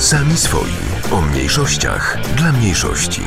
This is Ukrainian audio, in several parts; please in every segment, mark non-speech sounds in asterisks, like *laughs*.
Sami swoi. O mniejszościach dla mniejszości.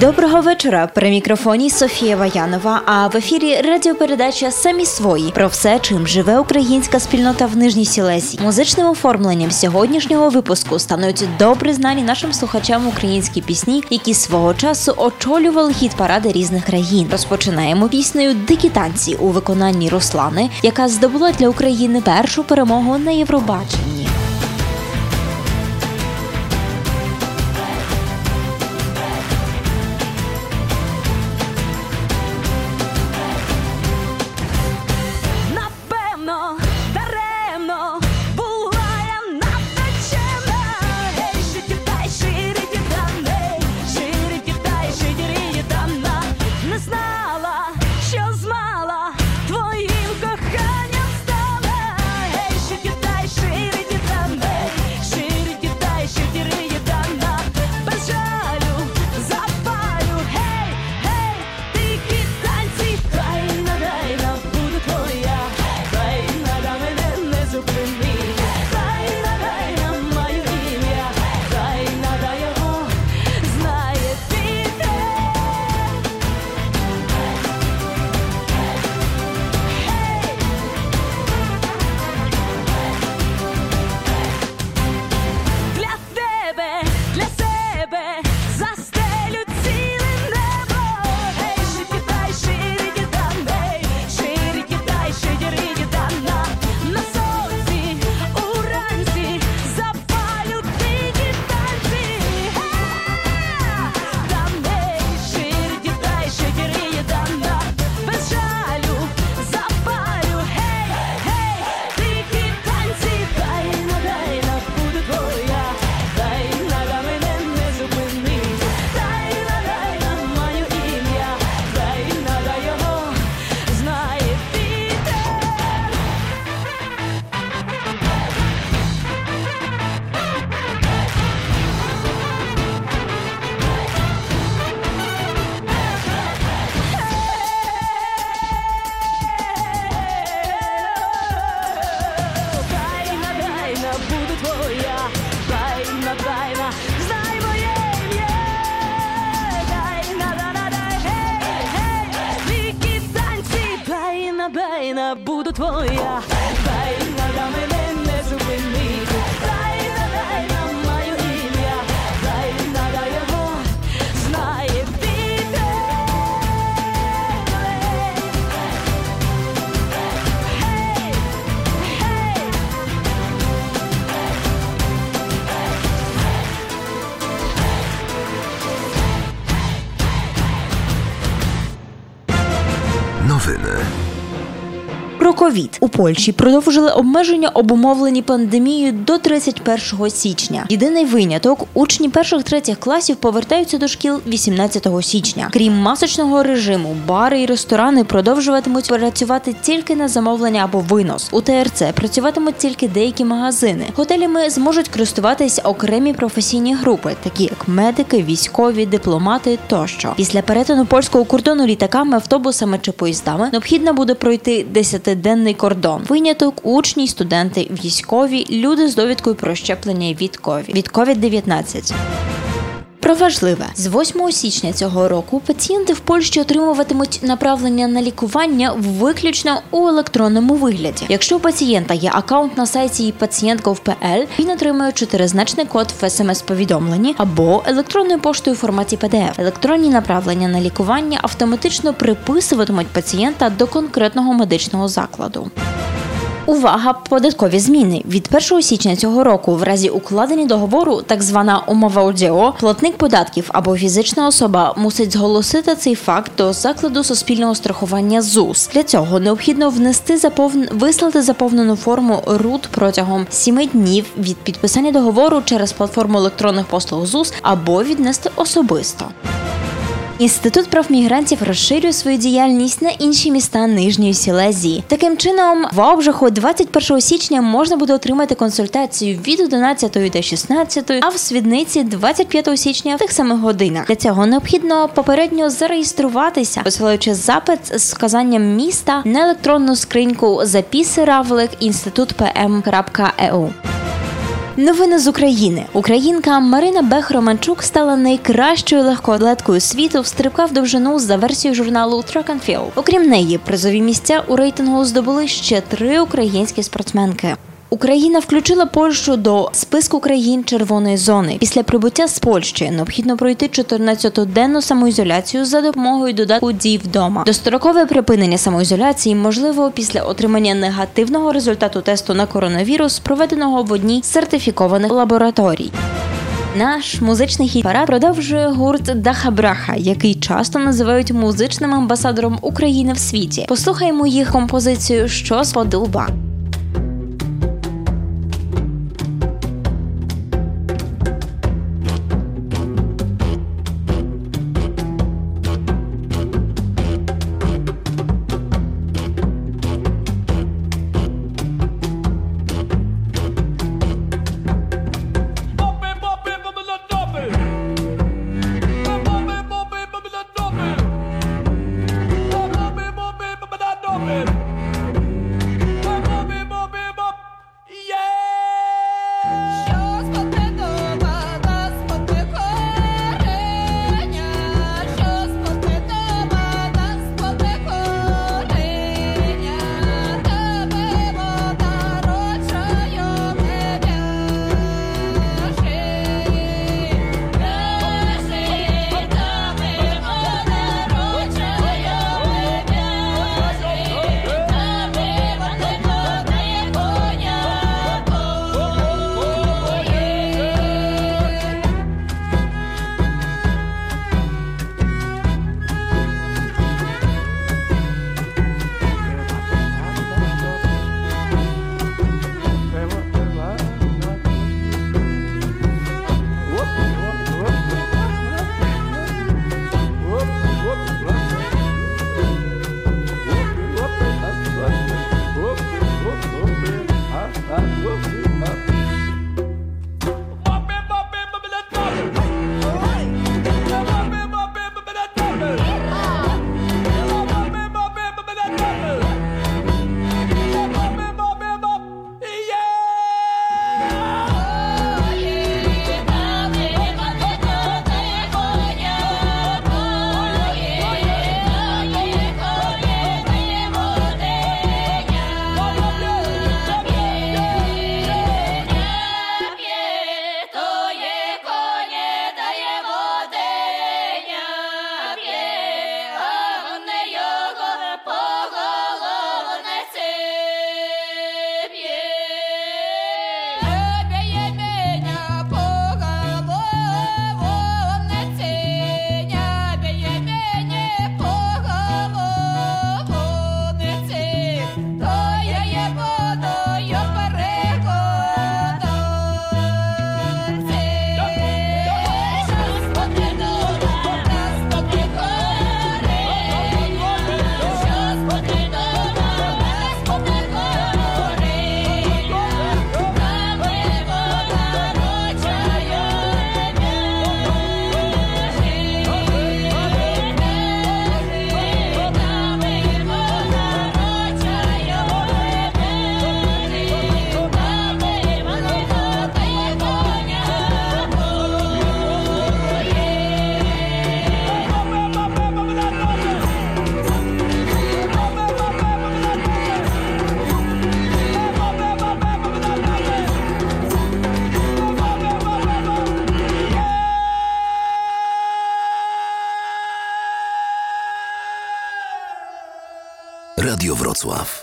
Доброго вечора. При мікрофоні Софія Ваянова. А в ефірі радіопередача Самі свої про все, чим живе українська спільнота в Нижній Сілезі. Музичним оформленням сьогоднішнього випуску стануть добре знані нашим слухачам українські пісні, які свого часу очолювали хіт паради різних країн. Розпочинаємо піснею Дикі танці у виконанні Руслани, яка здобула для України першу перемогу на Євробаченні. Про ковід у Польщі продовжили обмеження, обумовлені пандемією до 31 січня. Єдиний виняток учні перших третіх класів повертаються до шкіл 18 січня. Крім масочного режиму, бари і ресторани продовжуватимуть працювати тільки на замовлення або винос. У ТРЦ працюватимуть тільки деякі магазини. Готелями зможуть користуватись окремі професійні групи, такі як медики, військові, дипломати тощо. Після перетину польського кордону літаками, автобусами чи поїздами необхідно буде пройти 10-денний кордон. Виняток учні, студенти, військові, люди з довідкою про щеплення від COVID. від COVID-19. Про важливе з 8 січня цього року пацієнти в Польщі отримуватимуть направлення на лікування виключно у електронному вигляді. Якщо у пацієнта є акаунт на сайті «Пацієнтка.ПЛ», він отримує чотиризначний код в смс-повідомленні або електронною поштою у форматі PDF. Електронні направлення на лікування автоматично приписуватимуть пацієнта до конкретного медичного закладу. Увага! Податкові зміни від 1 січня цього року, в разі укладення договору, так звана умова ОДІО, платник податків або фізична особа мусить зголосити цей факт до закладу суспільного страхування ЗУС. Для цього необхідно внести заповн... вислати заповнену форму РУД протягом 7 днів від підписання договору через платформу електронних послуг ЗУС або віднести особисто. Інститут прав мігрантів розширює свою діяльність на інші міста Нижньої Сілезії. Таким чином, в Обжаху 21 січня можна буде отримати консультацію від 11 до 16, а в Свідниці 25 січня в тих самих годинах. Для цього необхідно попередньо зареєструватися, посилаючи запит з вказанням міста на електронну скриньку запіси равлик інститут Новини з України. Українка Марина Бех Романчук стала найкращою легкоатлеткою світу в стрибках в довжину за версією журналу Track and Field. Окрім неї, призові місця у рейтингу здобули ще три українські спортсменки. Україна включила Польщу до списку країн червоної зони. Після прибуття з Польщі необхідно пройти 14-денну самоізоляцію за допомогою додатку дій вдома. Дострокове припинення самоізоляції можливо після отримання негативного результату тесту на коронавірус, проведеного в одній з сертифікованих лабораторій. Наш музичний хіт-парад продовжує гурт Даха Браха, який часто називають музичним амбасадором України в світі. Послухаємо їх композицію Що сподоба. Radio Wrocław.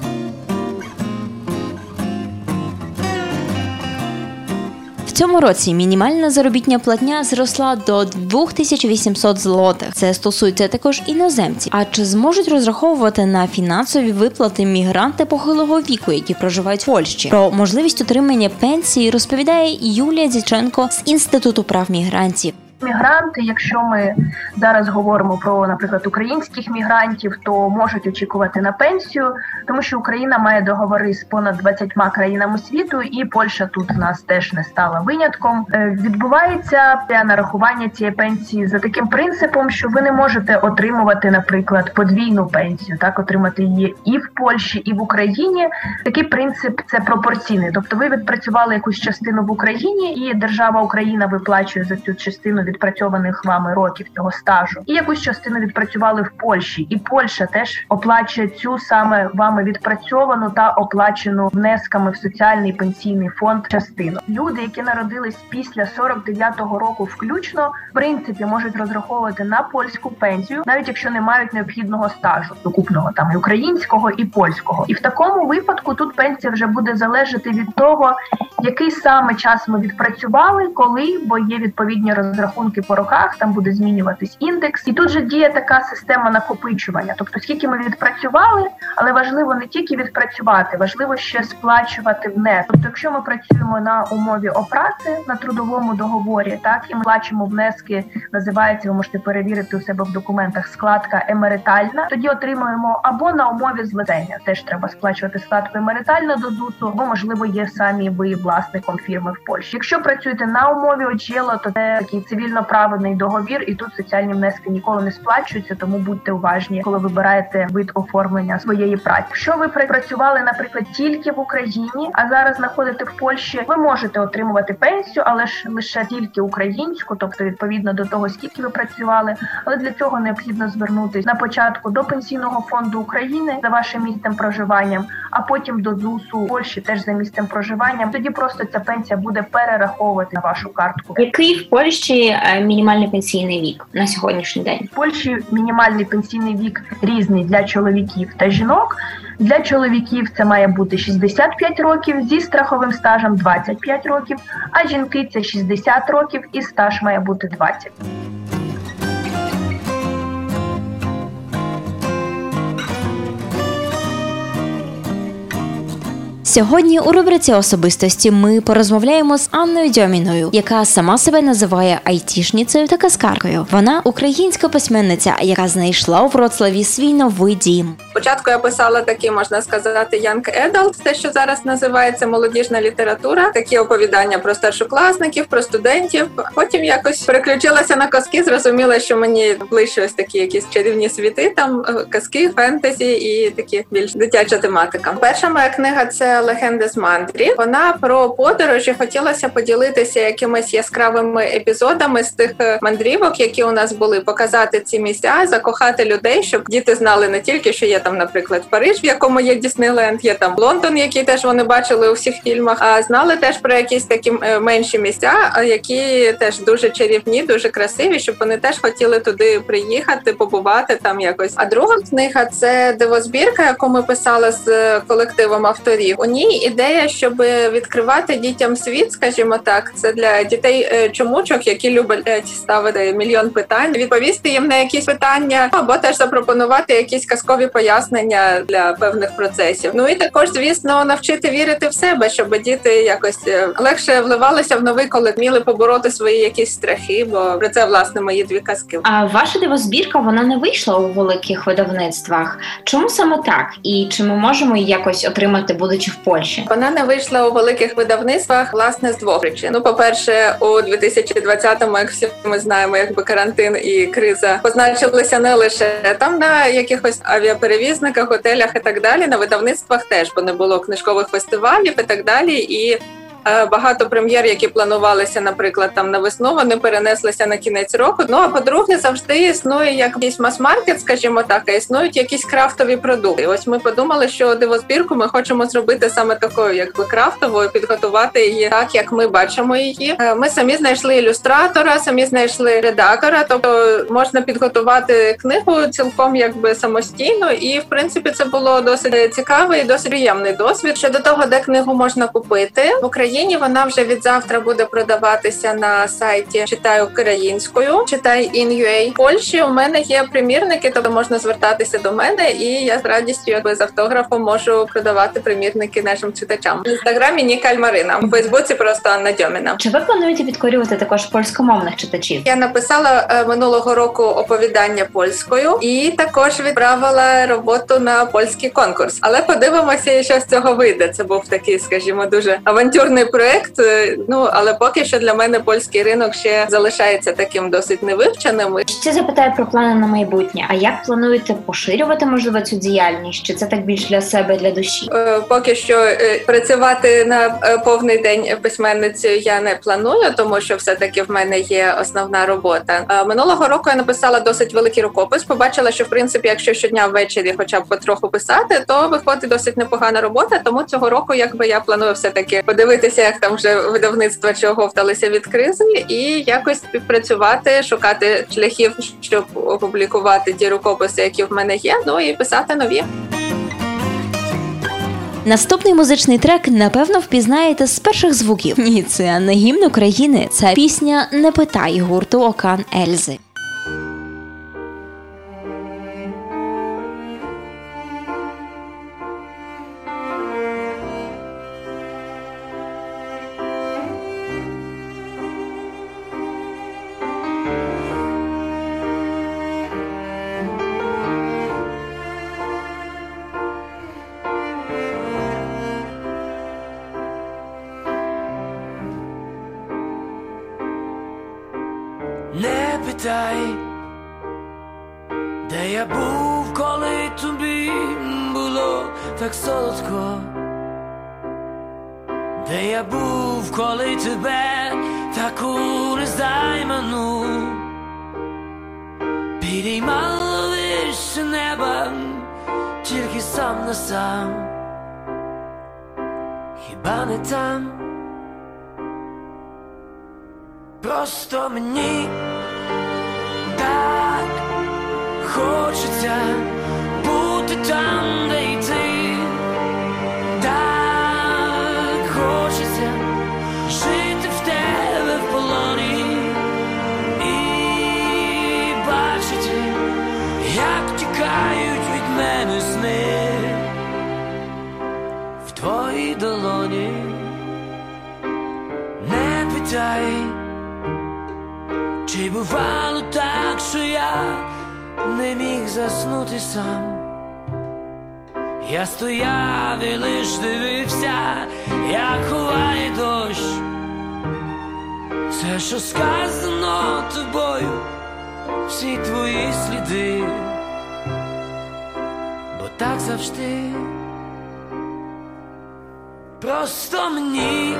В цьому році мінімальна заробітня платня зросла до 2800 злотих. Це стосується також іноземців. А чи зможуть розраховувати на фінансові виплати мігранти похилого віку, які проживають в Польщі? Про можливість отримання пенсії розповідає Юлія Дяченко з інституту прав мігрантів. Мігранти, якщо ми зараз говоримо про, наприклад, українських мігрантів, то можуть очікувати на пенсію, тому що Україна має договори з понад 20 країнами світу, і Польща тут в нас теж не стала винятком. Е, Відбувається нарахування цієї пенсії за таким принципом, що ви не можете отримувати, наприклад, подвійну пенсію, так отримати її і в Польщі, і в Україні. Такий принцип це пропорційний. Тобто, ви відпрацювали якусь частину в Україні, і держава Україна виплачує за цю частину відпрацьованих вами років цього стажу, і якусь частину відпрацювали в Польщі, і Польща теж оплачує цю саме вами відпрацьовану та оплачену внесками в соціальний пенсійний фонд частину. Люди, які народились після 49-го року, включно в принципі можуть розраховувати на польську пенсію, навіть якщо не мають необхідного стажу сукупного там і українського і польського. І в такому випадку тут пенсія вже буде залежати від того, який саме час ми відпрацювали, коли, бо є відповідні розрахунки по роках, там буде змінюватись індекс, і тут же діє така система накопичування. Тобто, скільки ми відпрацювали, але важливо не тільки відпрацювати, важливо ще сплачувати внесок. Тобто, якщо ми працюємо на умові опраці на трудовому договорі, так і ми плачемо внески, називається, ви можете перевірити у себе в документах складка емеритальна. Тоді отримуємо або на умові злетення, теж треба сплачувати складку емеритальна до ЗУСу, або можливо є самі ви власником фірми в Польщі. Якщо працюєте на умові очіла, то це такий цивільно-правильний договір, і тут соціальні внески ніколи не сплачуються, тому будьте уважні, коли вибираєте вид оформлення своєї праці. Якщо ви працювали, наприклад, тільки в Україні, а зараз знаходите в Польщі, ви можете отримувати пенсію, але ж лише тільки українську, тобто відповідно до того, скільки ви працювали. Але для цього необхідно звернутися на початку до пенсійного фонду України за вашим місцем проживанням, а потім до ЗУСу Польщі теж за місцем проживання. Тоді просто ця пенсія буде перераховувати на вашу картку. Який в Польщі мінімальний пенсійний вік на сьогоднішній день? В Польщі мінімальний пенсійний вік різний для чоловіків та жінок. Для чоловіків це має бути 65 років зі страховим стажем 25 років, а жінки це 60 років і стаж має бути 20. Сьогодні у рубриці особистості ми порозмовляємо з Анною Дьоміною, яка сама себе називає айтішницею та каскаркою. Вона українська письменниця, яка знайшла у Вроцлаві свій новий дім. Спочатку я писала такі, можна сказати, young adult, те, що зараз називається молодіжна література, такі оповідання про старшокласників, про студентів. Потім якось переключилася на казки, зрозуміла, що мені ближче ось такі якісь чарівні світи, там е, казки, фентезі і такі більш дитяча тематика. Перша моя книга це легенди з мандрі. Вона про подорожі. Хотілося поділитися якимись яскравими епізодами з тих е, мандрівок, які у нас були, показати ці місця, закохати людей, щоб діти знали не тільки, що є там, наприклад, Париж, в якому є Діснейленд, є там Лондон, який теж вони бачили у всіх фільмах. А знали теж про якісь такі е, менші місця, які теж дуже чарівні, дуже красиві, щоб вони теж хотіли туди приїхати, побувати там якось. А друга книга це дивозбірка, яку ми писали з е, колективом авторів. У ній ідея, щоб відкривати дітям світ, скажімо так, це для дітей е, чомучок, які люблять ставити мільйон питань, відповісти їм на якісь питання, або теж запропонувати якісь казкові пояснення для певних процесів. Ну і також, звісно, навчити вірити в себе, щоб діти якось е, легше вливалися в новий колектив, вміли побороти свої якісь страхи. Бо про це власне мої дві казки. А ваша дивозбірка вона не вийшла у великих видавництвах. Чому саме так? І чи ми можемо якось отримати, будучи в Польщі? Вона не вийшла у великих видавництвах власне з двох причин. Ну, по-перше, у 2020-му, як всі ми знаємо, якби карантин і криза позначилися не лише там на якихось авіаперевізниках, готелях і так далі, на видавництвах теж, бо не було книжкових фестивалів і так далі. І багато прем'єр, які планувалися, наприклад, там на весну, вони перенеслися на кінець року. Ну а по-друге, завжди існує якийсь мас-маркет, скажімо так, а існують якісь крафтові продукти. Ось ми подумали, що дивозбірку ми хочемо зробити саме такою, якби крафтовою, підготувати її так, як ми бачимо її. Е, Ми самі знайшли ілюстратора, самі знайшли редактора, тобто можна підготувати книгу цілком якби самостійно, і в принципі це було досить цікавий і досить приємний досвід. Щодо того, де книгу можна купити в Україні. Україні. Вона вже від завтра буде продаватися на сайті Читай українською, читай in.ua. В Польщі у мене є примірники, тобто можна звертатися до мене, і я з радістю, якби з автографом, можу продавати примірники нашим читачам. В інстаграмі Нікаль Марина, у Фейсбуці просто Анна Дьоміна. Чи ви плануєте підкорювати також польськомовних читачів? Я написала е, минулого року оповідання польською і також відправила роботу на польський конкурс. Але подивимося, що з цього вийде. Це був такий, скажімо, дуже авантюрний проект. Е, Ну але поки що для мене польський ринок ще залишається таким досить невивченим. Ще запитаю про плани на майбутнє. А як плануєте поширювати можливо цю діяльність? Чи це так більш для себе, для душі? Е, Поки що е, працювати на повний день письменницею я не планую, тому що все таки в мене є основна робота. Минулого року я написала досить великий рукопис. Побачила, що в принципі, якщо щодня ввечері, хоча б потроху писати, то виходить досить непогана робота. Тому цього року, якби я планую все таки подивитися, як там вже видавництва чи оговталися від кризи, і якось співпрацювати, шукати шляхів, щоб опублікувати ті рукописи, які в мене є. Ну і писати нові. Наступний музичний трек, напевно, впізнаєте з перших звуків. Ні, це не гімн України, це пісня Не питай гурту Окан Ельзи. Не де я був, коли тобі було так солодко, де я був, коли тебе таку незайману підіймало вище неба, тільки сам на сам, хіба не там? Просто мені бувало так, що я не міг заснути сам? Я стояв і лиш дивився, як ховає дощ. Все, що сказано тобою, всі твої сліди, бо так завжди, просто мені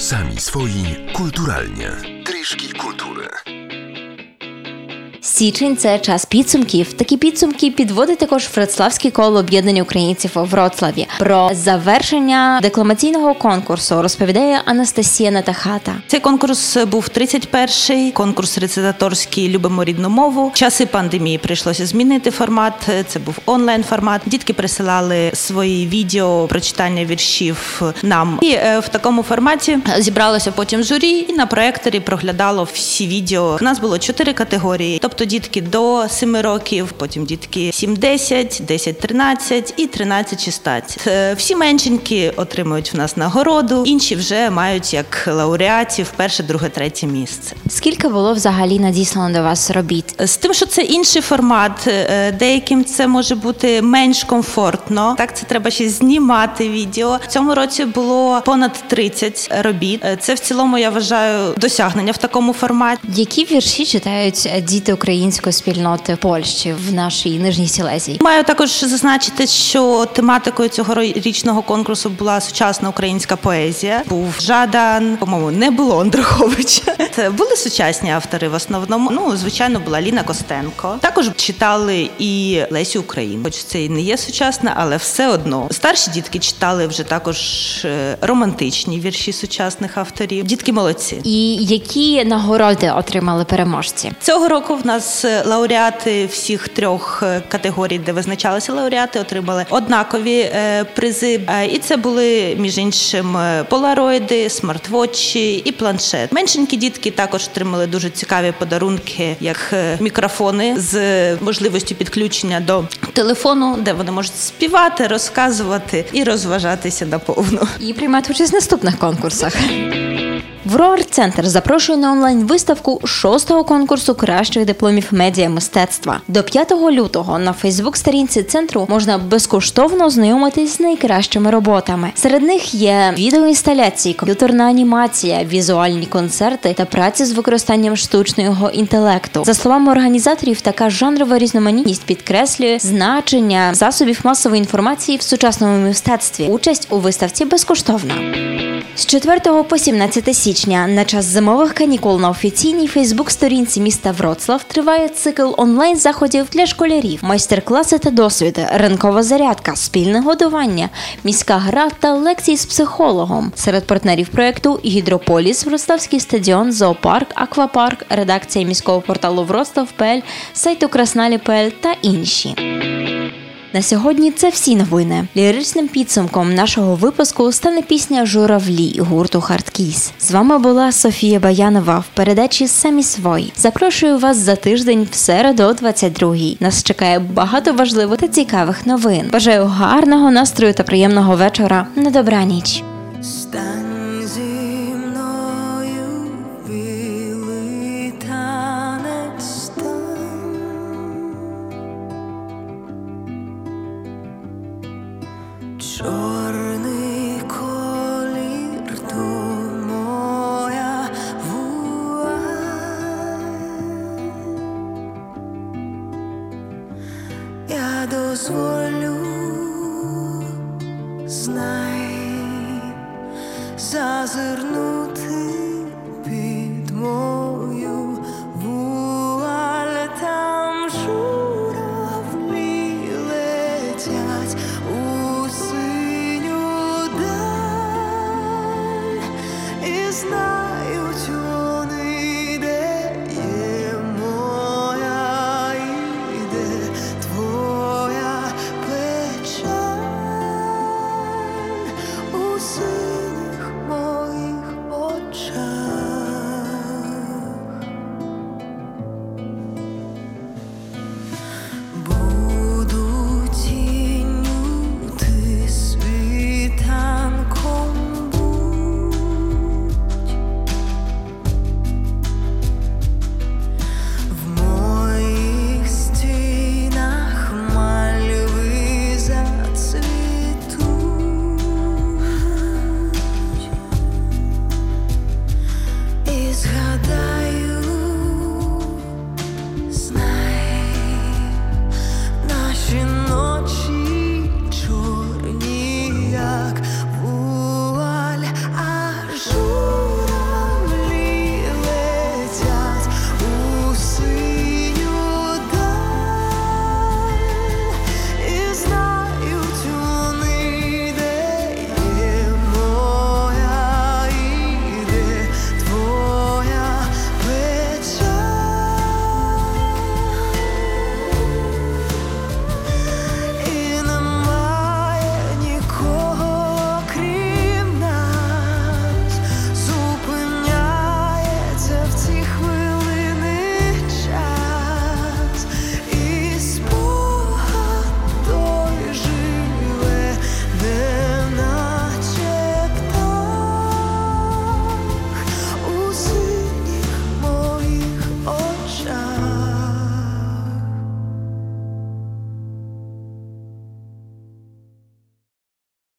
Sami swoi kulturalnie. Triszki kultury. Січень це час підсумків. Такі підсумки підводить також Фредславське коло об'єднання українців у Вроцлаві. Про завершення декламаційного конкурсу розповідає Анастасія Натахата. Цей конкурс був 31-й, конкурс рецитаторський Любимо рідну мову. Часи пандемії прийшлося змінити формат. Це був онлайн формат. Дітки присилали свої відео про читання віршів нам. І е, в такому форматі зібралося потім журі і на проекторі проглядало всі відео. У нас було чотири категорії, тобто дітки до 7 років, потім дітки 7-10, 10-13 і 13-16. Е, Всі меншенькі отримують в нас нагороду, інші вже мають як лауреатів перше, друге, третє місце. Скільки було взагалі надіслано до вас робіт? З тим, що це інший формат, е, деяким це може бути менш комфортно. Так, це треба ще знімати відео. В цьому році було понад 30 робіт. Е, Це в цілому я вважаю досягнення в такому форматі. Які вірші читають е, діти українською української спільноти Польщі в нашій нижній Сілезії. Маю також зазначити, що тематикою цього річного конкурсу була сучасна українська поезія. Був Жадан, по-моєму, не було Андруховича. *laughs* Це були сучасні автори в основному. Ну, звичайно, була Ліна Костенко. Також читали і Лесю Україн, хоч це і не є сучасна, але все одно. Старші дітки читали вже також е, романтичні вірші сучасних авторів. Дітки молодці. І які нагороди отримали переможці? Цього року в нас е, лауреати всіх трьох е, категорій, де визначалися лауреати, отримали однакові е, призи. І це були між іншим полароїди, смартвотчі і планшет. Меншенькі дітки також отримали дуже цікаві подарунки, як мікрофони з можливістю підключення до телефону, де вони можуть співати, розказувати і розважатися наповну. І приймати участь в наступних конкурсах. Врор Центр запрошує на онлайн-виставку шостого конкурсу кращих дипломів медіа мистецтва. До 5 лютого на Фейсбук-сторінці центру можна безкоштовно ознайомитись з найкращими роботами. Серед них є відеоінсталяції, комп'ютерна анімація, візуальні концерти та праці з використанням штучного інтелекту. За словами організаторів, така жанрова різноманітність підкреслює значення засобів масової інформації в сучасному мистецтві. Участь у виставці безкоштовна. З 4 по 17 січня на час зимових канікул на офіційній Фейсбук-сторінці міста Вроцлав триває цикл онлайн-заходів для школярів, майстер-класи та досвіди, ранкова зарядка, спільне годування, міська гра та лекції з психологом. Серед партнерів проекту Гідрополіс, Вроцлавський стадіон, зоопарк, аквапарк, редакція міського порталу Вроцлав.пл, сайту Красналі.пл та інші. На сьогодні це всі новини. Ліричним підсумком нашого випуску стане пісня Журавлі гурту Хардкіс. З вами була Софія Баянова в передачі Самі свої. Запрошую вас за тиждень в середу о 22-й. Нас чекає багато важливих та цікавих новин. Бажаю гарного настрою та приємного вечора. На добраніч. Стань знай, зазирнути